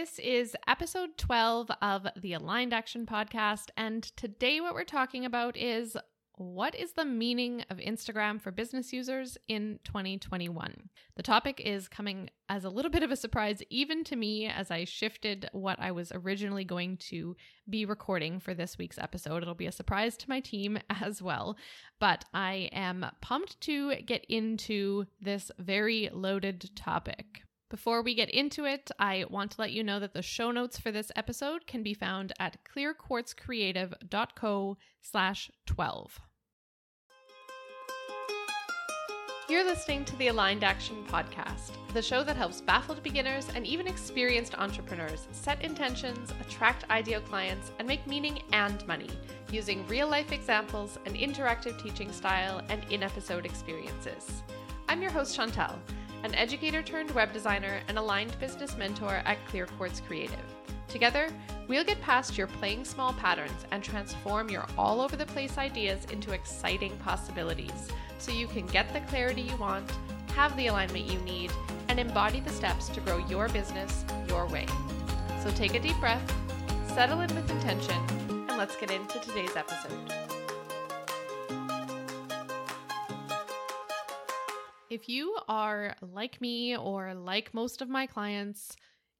This is episode 12 of the Aligned Action Podcast. And today, what we're talking about is what is the meaning of Instagram for business users in 2021? The topic is coming as a little bit of a surprise, even to me, as I shifted what I was originally going to be recording for this week's episode. It'll be a surprise to my team as well. But I am pumped to get into this very loaded topic. Before we get into it, I want to let you know that the show notes for this episode can be found at clearquartzcreative.co slash 12. You're listening to the Aligned Action Podcast, the show that helps baffled beginners and even experienced entrepreneurs set intentions, attract ideal clients, and make meaning and money using real life examples, an interactive teaching style, and in episode experiences. I'm your host, Chantel an educator turned web designer and aligned business mentor at Clear Quartz Creative. Together, we'll get past your playing small patterns and transform your all over the place ideas into exciting possibilities so you can get the clarity you want, have the alignment you need, and embody the steps to grow your business your way. So take a deep breath, settle in with intention, and let's get into today's episode. If you are like me or like most of my clients,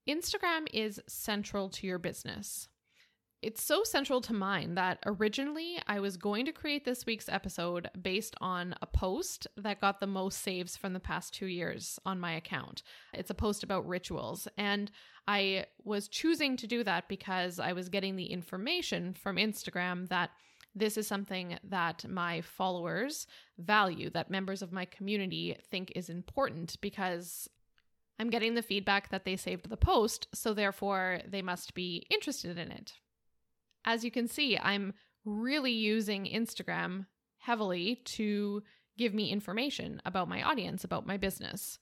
Instagram is central to your business. It's so central to mine that originally I was going to create this week's episode based on a post that got the most saves from the past two years on my account. It's a post about rituals. And I was choosing to do that because I was getting the information from Instagram that this is something that my followers value, that members of my community think is important because I'm getting the feedback that they saved the post, so therefore they must be interested in it. As you can see, I'm really using Instagram heavily to give me information about my audience, about my business.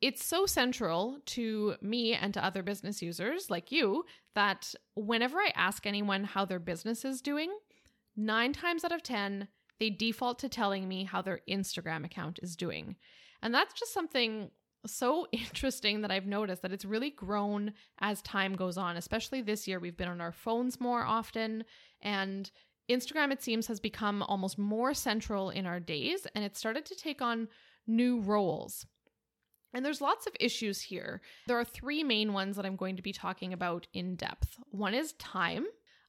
It's so central to me and to other business users like you that whenever I ask anyone how their business is doing, nine times out of 10, they default to telling me how their Instagram account is doing. And that's just something so interesting that I've noticed that it's really grown as time goes on, especially this year. We've been on our phones more often, and Instagram, it seems, has become almost more central in our days, and it started to take on new roles. And there's lots of issues here. There are three main ones that I'm going to be talking about in depth. One is time,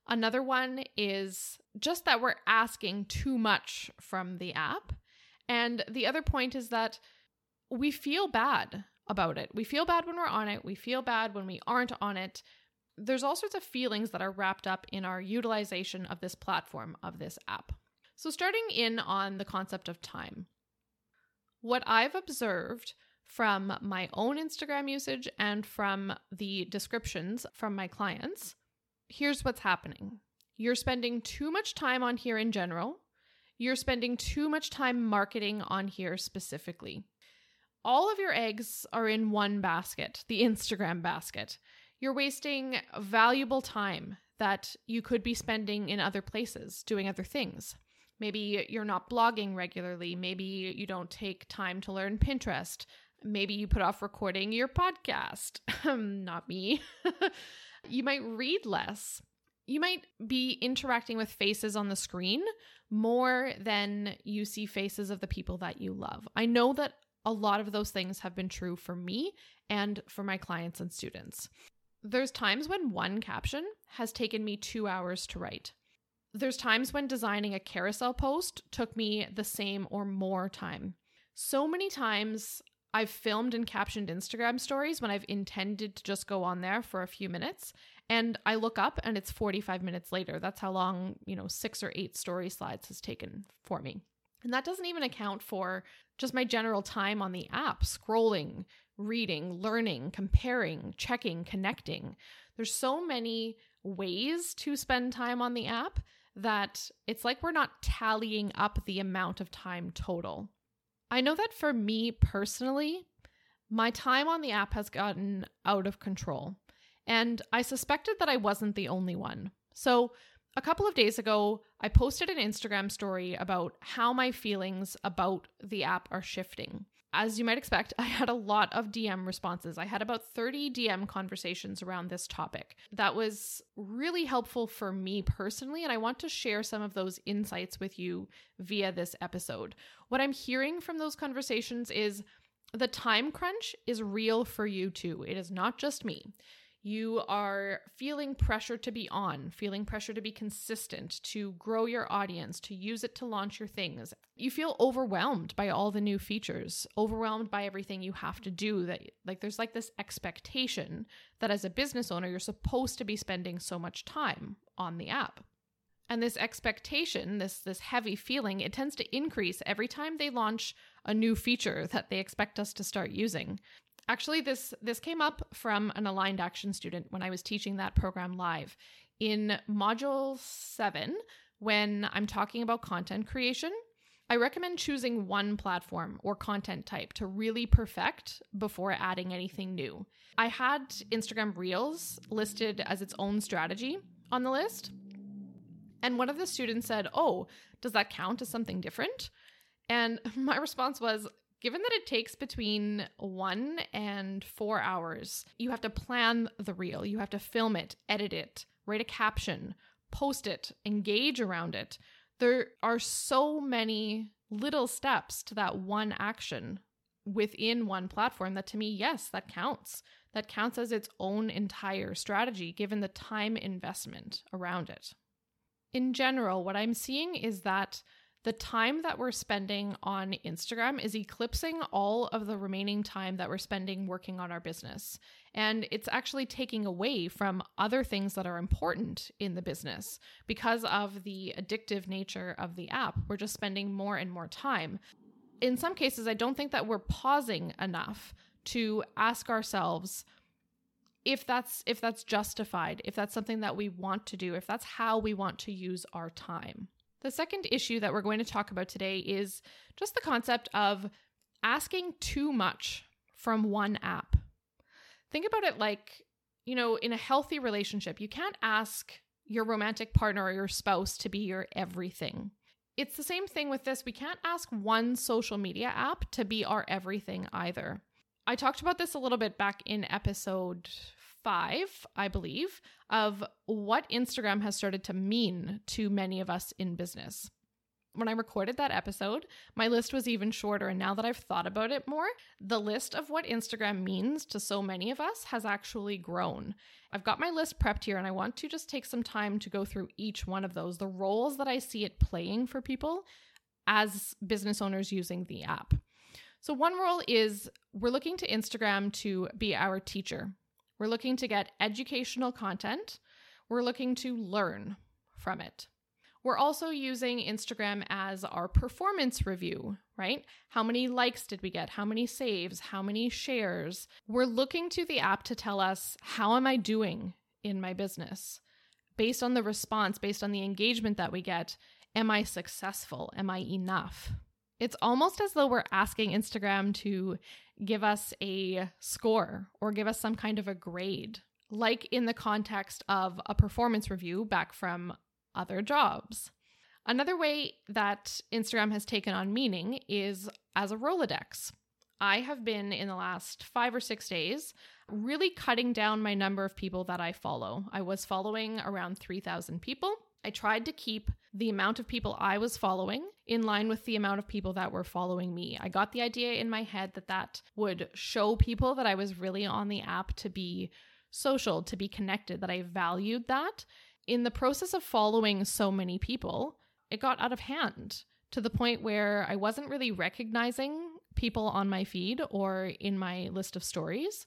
Another one is just that we're asking too much from the app. And the other point is that we feel bad about it. We feel bad when we're on it. We feel bad when we aren't on it. There's all sorts of feelings that are wrapped up in our utilization of this platform, of this app. So, starting in on the concept of time, what I've observed from my own Instagram usage and from the descriptions from my clients here's what's happening you're spending too much time on here in general, you're spending too much time marketing on here specifically. All of your eggs are in one basket, the Instagram basket. You're wasting valuable time that you could be spending in other places doing other things. Maybe you're not blogging regularly. Maybe you don't take time to learn Pinterest. Maybe you put off recording your podcast. not me. You might read less. You might be interacting with faces on the screen more than you see faces of the people that you love. I know that a lot of those things have been true for me and for my clients and students. There's times when one caption has taken me two hours to write. There's times when designing a carousel post took me the same or more time. So many times I've filmed and captioned Instagram stories when I've intended to just go on there for a few minutes. And I look up and it's 45 minutes later. That's how long, you know, six or eight story slides has taken for me. And that doesn't even account for just my general time on the app, scrolling, reading, learning, comparing, checking, connecting. There's so many ways to spend time on the app that it's like we're not tallying up the amount of time total. I know that for me personally, my time on the app has gotten out of control. And I suspected that I wasn't the only one. So, a couple of days ago, I posted an Instagram story about how my feelings about the app are shifting. As you might expect, I had a lot of DM responses. I had about 30 DM conversations around this topic. That was really helpful for me personally, and I want to share some of those insights with you via this episode. What I'm hearing from those conversations is the time crunch is real for you too. It is not just me you are feeling pressure to be on, feeling pressure to be consistent, to grow your audience, to use it to launch your things. You feel overwhelmed by all the new features, overwhelmed by everything you have to do that like there's like this expectation that as a business owner you're supposed to be spending so much time on the app. And this expectation, this this heavy feeling, it tends to increase every time they launch a new feature that they expect us to start using. Actually, this this came up from an aligned action student when I was teaching that program live. In module 7, when I'm talking about content creation, I recommend choosing one platform or content type to really perfect before adding anything new. I had Instagram Reels listed as its own strategy on the list. And one of the students said, Oh, does that count as something different? And my response was, Given that it takes between one and four hours, you have to plan the reel, you have to film it, edit it, write a caption, post it, engage around it. There are so many little steps to that one action within one platform that to me, yes, that counts. That counts as its own entire strategy given the time investment around it. In general, what I'm seeing is that the time that we're spending on Instagram is eclipsing all of the remaining time that we're spending working on our business. And it's actually taking away from other things that are important in the business because of the addictive nature of the app. We're just spending more and more time. In some cases, I don't think that we're pausing enough to ask ourselves if that's if that's justified, if that's something that we want to do, if that's how we want to use our time. The second issue that we're going to talk about today is just the concept of asking too much from one app. Think about it like, you know, in a healthy relationship, you can't ask your romantic partner or your spouse to be your everything. It's the same thing with this. We can't ask one social media app to be our everything either. I talked about this a little bit back in episode five, I believe, of what Instagram has started to mean to many of us in business. When I recorded that episode, my list was even shorter. And now that I've thought about it more, the list of what Instagram means to so many of us has actually grown. I've got my list prepped here, and I want to just take some time to go through each one of those, the roles that I see it playing for people as business owners using the app. So, one role is we're looking to Instagram to be our teacher. We're looking to get educational content. We're looking to learn from it. We're also using Instagram as our performance review, right? How many likes did we get? How many saves? How many shares? We're looking to the app to tell us how am I doing in my business? Based on the response, based on the engagement that we get, am I successful? Am I enough? It's almost as though we're asking Instagram to give us a score or give us some kind of a grade, like in the context of a performance review back from other jobs. Another way that Instagram has taken on meaning is as a Rolodex. I have been in the last five or six days really cutting down my number of people that I follow. I was following around 3,000 people. I tried to keep the amount of people I was following in line with the amount of people that were following me. I got the idea in my head that that would show people that I was really on the app to be social, to be connected, that I valued that. In the process of following so many people, it got out of hand to the point where I wasn't really recognizing people on my feed or in my list of stories.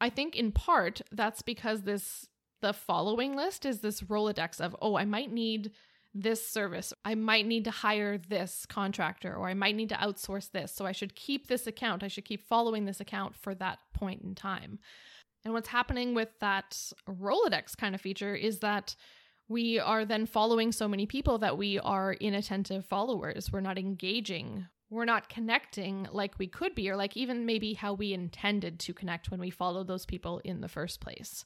I think in part that's because this the following list is this Rolodex of, oh, I might need this service. I might need to hire this contractor or I might need to outsource this. So I should keep this account. I should keep following this account for that point in time. And what's happening with that Rolodex kind of feature is that we are then following so many people that we are inattentive followers. We're not engaging. We're not connecting like we could be, or like even maybe how we intended to connect when we followed those people in the first place.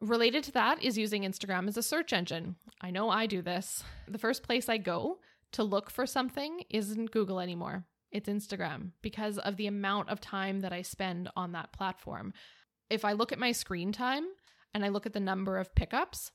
Related to that is using Instagram as a search engine. I know I do this. The first place I go to look for something isn't Google anymore. it's Instagram because of the amount of time that I spend on that platform. If I look at my screen time and I look at the number of pickups,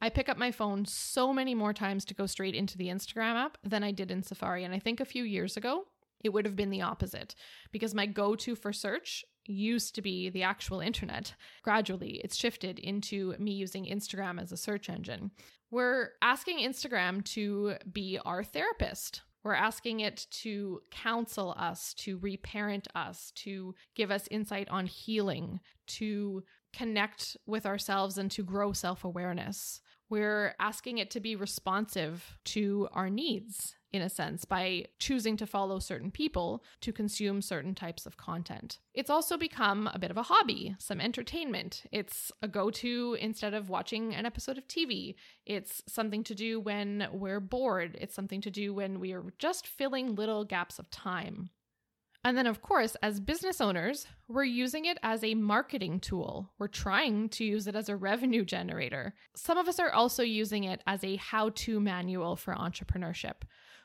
I pick up my phone so many more times to go straight into the Instagram app than I did in Safari. And I think a few years ago, it would have been the opposite because my go to for search used to be the actual internet. Gradually, it's shifted into me using Instagram as a search engine. We're asking Instagram to be our therapist. We're asking it to counsel us, to reparent us, to give us insight on healing, to connect with ourselves and to grow self awareness. We're asking it to be responsive to our needs in a sense by choosing to follow certain people to consume certain types of content. It's also become a bit of a hobby, some entertainment. It's a go to instead of watching an episode of TV. It's something to do when we're bored. It's something to do when we are just filling little gaps of time. And then, of course, as business owners, we're using it as a marketing tool. We're trying to use it as a revenue generator. Some of us are also using it as a how to manual for entrepreneurship.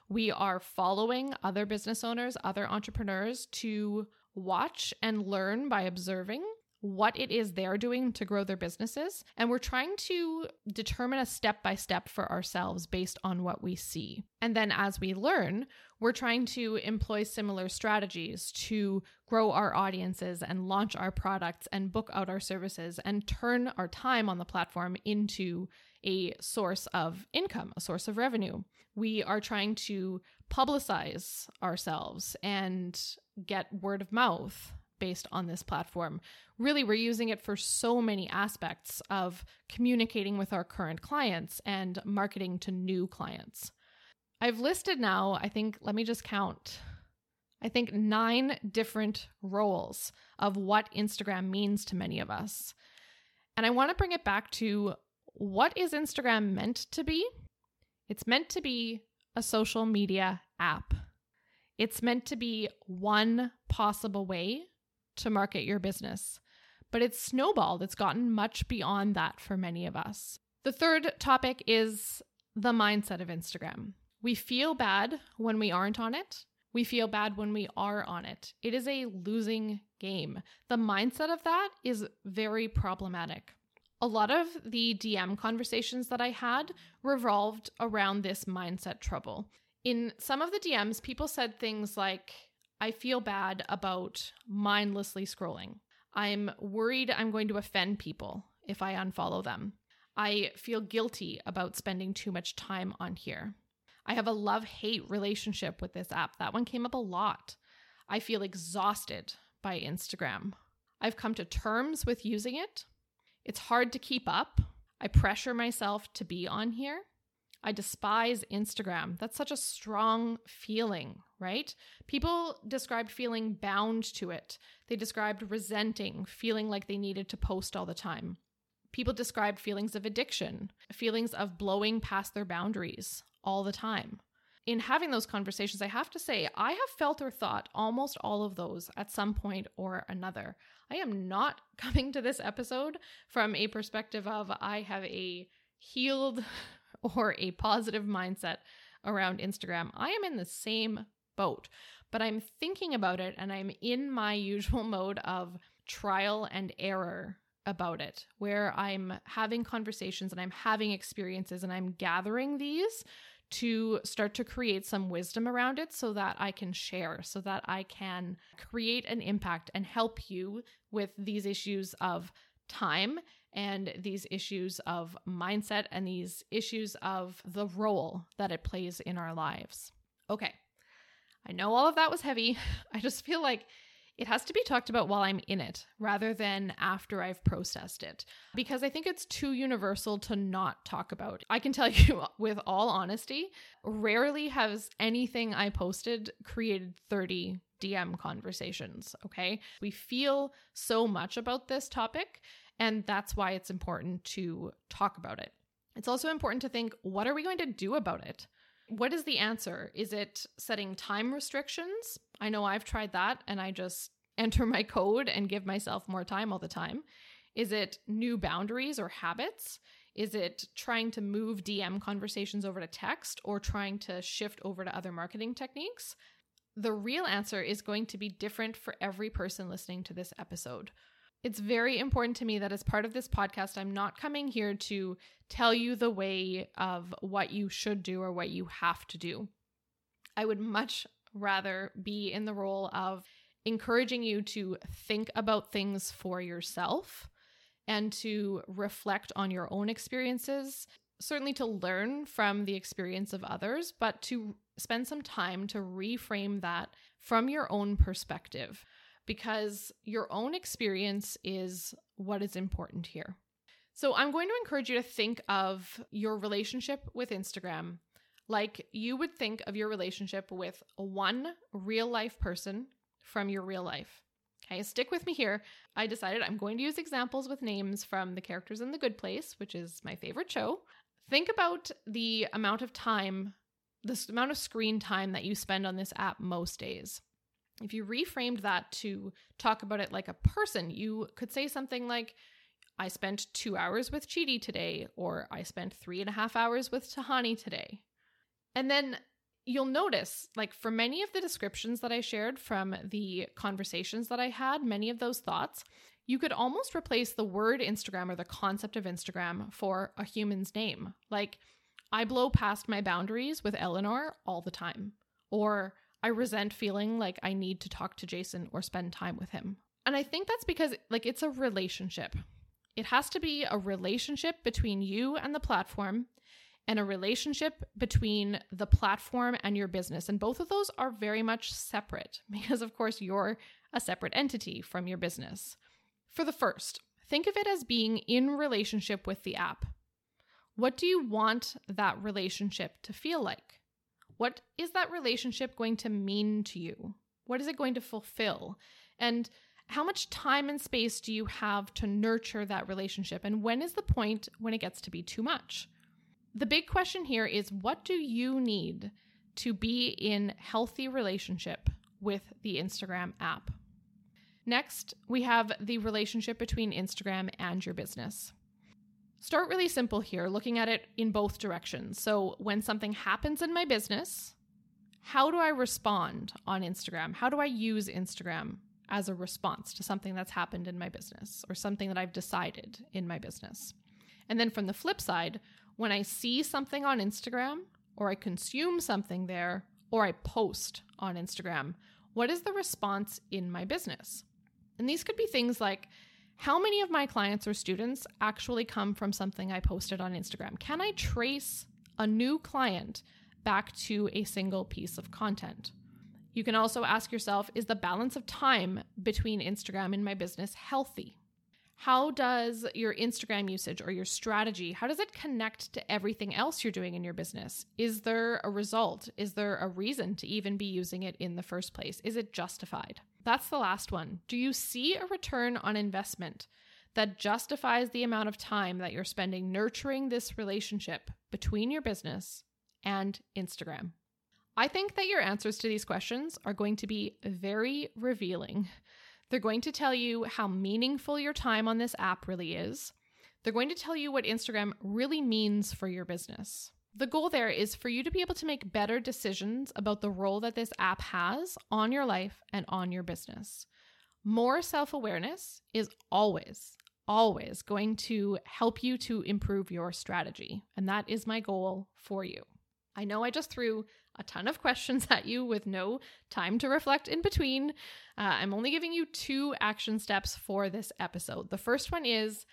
We are following other business owners, other entrepreneurs to watch and learn by observing what it is they're doing to grow their businesses. And we're trying to determine a step by step for ourselves based on what we see. And then as we learn, we're trying to employ similar strategies to grow our audiences and launch our products and book out our services and turn our time on the platform into a source of income, a source of revenue. We are trying to publicize ourselves and get word of mouth based on this platform. Really, we're using it for so many aspects of communicating with our current clients and marketing to new clients. I've listed now, I think, let me just count. I think nine different roles of what Instagram means to many of us. And I want to bring it back to what is Instagram meant to be? It's meant to be a social media app. It's meant to be one possible way to market your business. But it's snowballed, it's gotten much beyond that for many of us. The third topic is the mindset of Instagram. We feel bad when we aren't on it. We feel bad when we are on it. It is a losing game. The mindset of that is very problematic. A lot of the DM conversations that I had revolved around this mindset trouble. In some of the DMs, people said things like, I feel bad about mindlessly scrolling. I'm worried I'm going to offend people if I unfollow them. I feel guilty about spending too much time on here. I have a love hate relationship with this app. That one came up a lot. I feel exhausted by Instagram. I've come to terms with using it. It's hard to keep up. I pressure myself to be on here. I despise Instagram. That's such a strong feeling, right? People described feeling bound to it. They described resenting, feeling like they needed to post all the time. People described feelings of addiction, feelings of blowing past their boundaries all the time. In having those conversations, I have to say, I have felt or thought almost all of those at some point or another. I am not coming to this episode from a perspective of I have a healed or a positive mindset around Instagram. I am in the same boat, but I'm thinking about it and I'm in my usual mode of trial and error about it, where I'm having conversations and I'm having experiences and I'm gathering these to start to create some wisdom around it so that I can share, so that I can create an impact and help you with these issues of time and these issues of mindset and these issues of the role that it plays in our lives. Okay, I know all of that was heavy. I just feel like it has to be talked about while I'm in it rather than after I've processed it because I think it's too universal to not talk about. I can tell you with all honesty, rarely has anything I posted created 30 DM conversations, okay? We feel so much about this topic and that's why it's important to talk about it. It's also important to think what are we going to do about it? What is the answer? Is it setting time restrictions? I know I've tried that and I just enter my code and give myself more time all the time. Is it new boundaries or habits? Is it trying to move DM conversations over to text or trying to shift over to other marketing techniques? The real answer is going to be different for every person listening to this episode. It's very important to me that as part of this podcast, I'm not coming here to tell you the way of what you should do or what you have to do. I would much rather be in the role of encouraging you to think about things for yourself and to reflect on your own experiences, certainly to learn from the experience of others, but to spend some time to reframe that from your own perspective because your own experience is what is important here. So, I'm going to encourage you to think of your relationship with Instagram like you would think of your relationship with one real life person from your real life. Okay, stick with me here. I decided I'm going to use examples with names from the characters in The Good Place, which is my favorite show. Think about the amount of time, the amount of screen time that you spend on this app most days. If you reframed that to talk about it like a person, you could say something like, I spent two hours with Chidi today, or I spent three and a half hours with Tahani today. And then you'll notice, like for many of the descriptions that I shared from the conversations that I had, many of those thoughts, you could almost replace the word Instagram or the concept of Instagram for a human's name. Like, I blow past my boundaries with Eleanor all the time. Or I resent feeling like I need to talk to Jason or spend time with him. And I think that's because, like, it's a relationship. It has to be a relationship between you and the platform and a relationship between the platform and your business. And both of those are very much separate because, of course, you're a separate entity from your business. For the first, think of it as being in relationship with the app. What do you want that relationship to feel like? What is that relationship going to mean to you? What is it going to fulfill? And how much time and space do you have to nurture that relationship? And when is the point when it gets to be too much? The big question here is what do you need to be in healthy relationship with the Instagram app? Next, we have the relationship between Instagram and your business. Start really simple here, looking at it in both directions. So, when something happens in my business, how do I respond on Instagram? How do I use Instagram as a response to something that's happened in my business or something that I've decided in my business? And then from the flip side, when I see something on Instagram or I consume something there or I post on Instagram, what is the response in my business? And these could be things like how many of my clients or students actually come from something I posted on Instagram? Can I trace a new client back to a single piece of content? You can also ask yourself is the balance of time between Instagram and my business healthy? How does your Instagram usage or your strategy, how does it connect to everything else you're doing in your business? Is there a result? Is there a reason to even be using it in the first place? Is it justified? That's the last one. Do you see a return on investment that justifies the amount of time that you're spending nurturing this relationship between your business and Instagram? I think that your answers to these questions are going to be very revealing they're going to tell you how meaningful your time on this app really is. They're going to tell you what Instagram really means for your business. The goal there is for you to be able to make better decisions about the role that this app has on your life and on your business. More self awareness is always, always going to help you to improve your strategy. And that is my goal for you. I know I just threw a ton of questions at you with no time to reflect in between. Uh, I'm only giving you two action steps for this episode. The first one is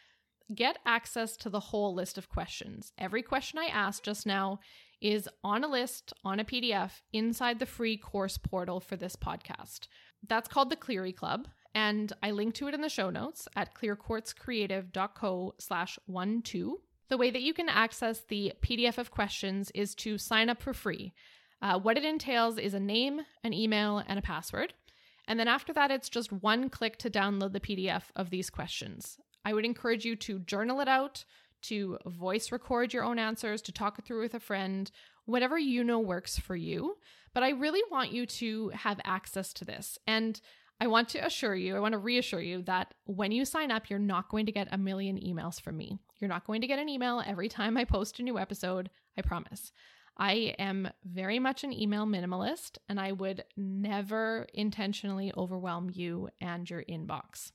get access to the whole list of questions. Every question I asked just now is on a list on a PDF inside the free course portal for this podcast. That's called the Cleary Club, and I link to it in the show notes at clearquartzcreative.co slash one two. The way that you can access the PDF of questions is to sign up for free. Uh, what it entails is a name, an email, and a password. And then after that, it's just one click to download the PDF of these questions. I would encourage you to journal it out, to voice record your own answers, to talk it through with a friend, whatever you know works for you. But I really want you to have access to this. And I want to assure you, I want to reassure you that when you sign up, you're not going to get a million emails from me. You're not going to get an email every time I post a new episode, I promise. I am very much an email minimalist and I would never intentionally overwhelm you and your inbox.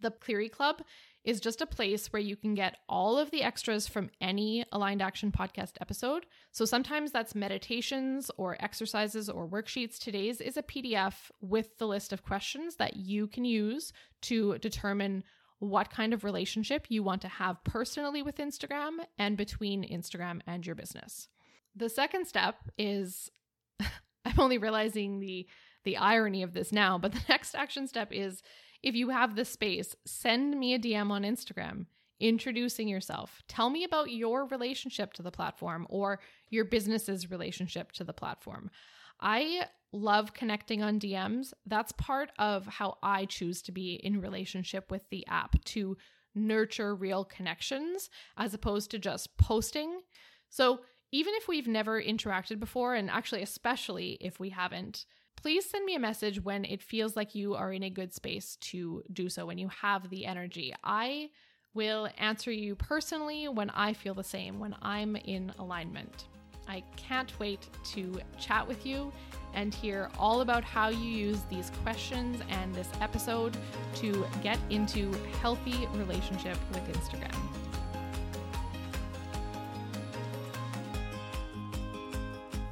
The Cleary Club is just a place where you can get all of the extras from any Aligned Action podcast episode. So sometimes that's meditations or exercises or worksheets. Today's is a PDF with the list of questions that you can use to determine what kind of relationship you want to have personally with Instagram and between Instagram and your business. The second step is I'm only realizing the the irony of this now, but the next action step is if you have the space, send me a DM on Instagram introducing yourself. Tell me about your relationship to the platform or your business's relationship to the platform. I love connecting on DMs. That's part of how I choose to be in relationship with the app to nurture real connections as opposed to just posting. So, even if we've never interacted before, and actually, especially if we haven't, please send me a message when it feels like you are in a good space to do so, when you have the energy. I will answer you personally when I feel the same, when I'm in alignment. I can't wait to chat with you and hear all about how you use these questions and this episode to get into healthy relationship with Instagram.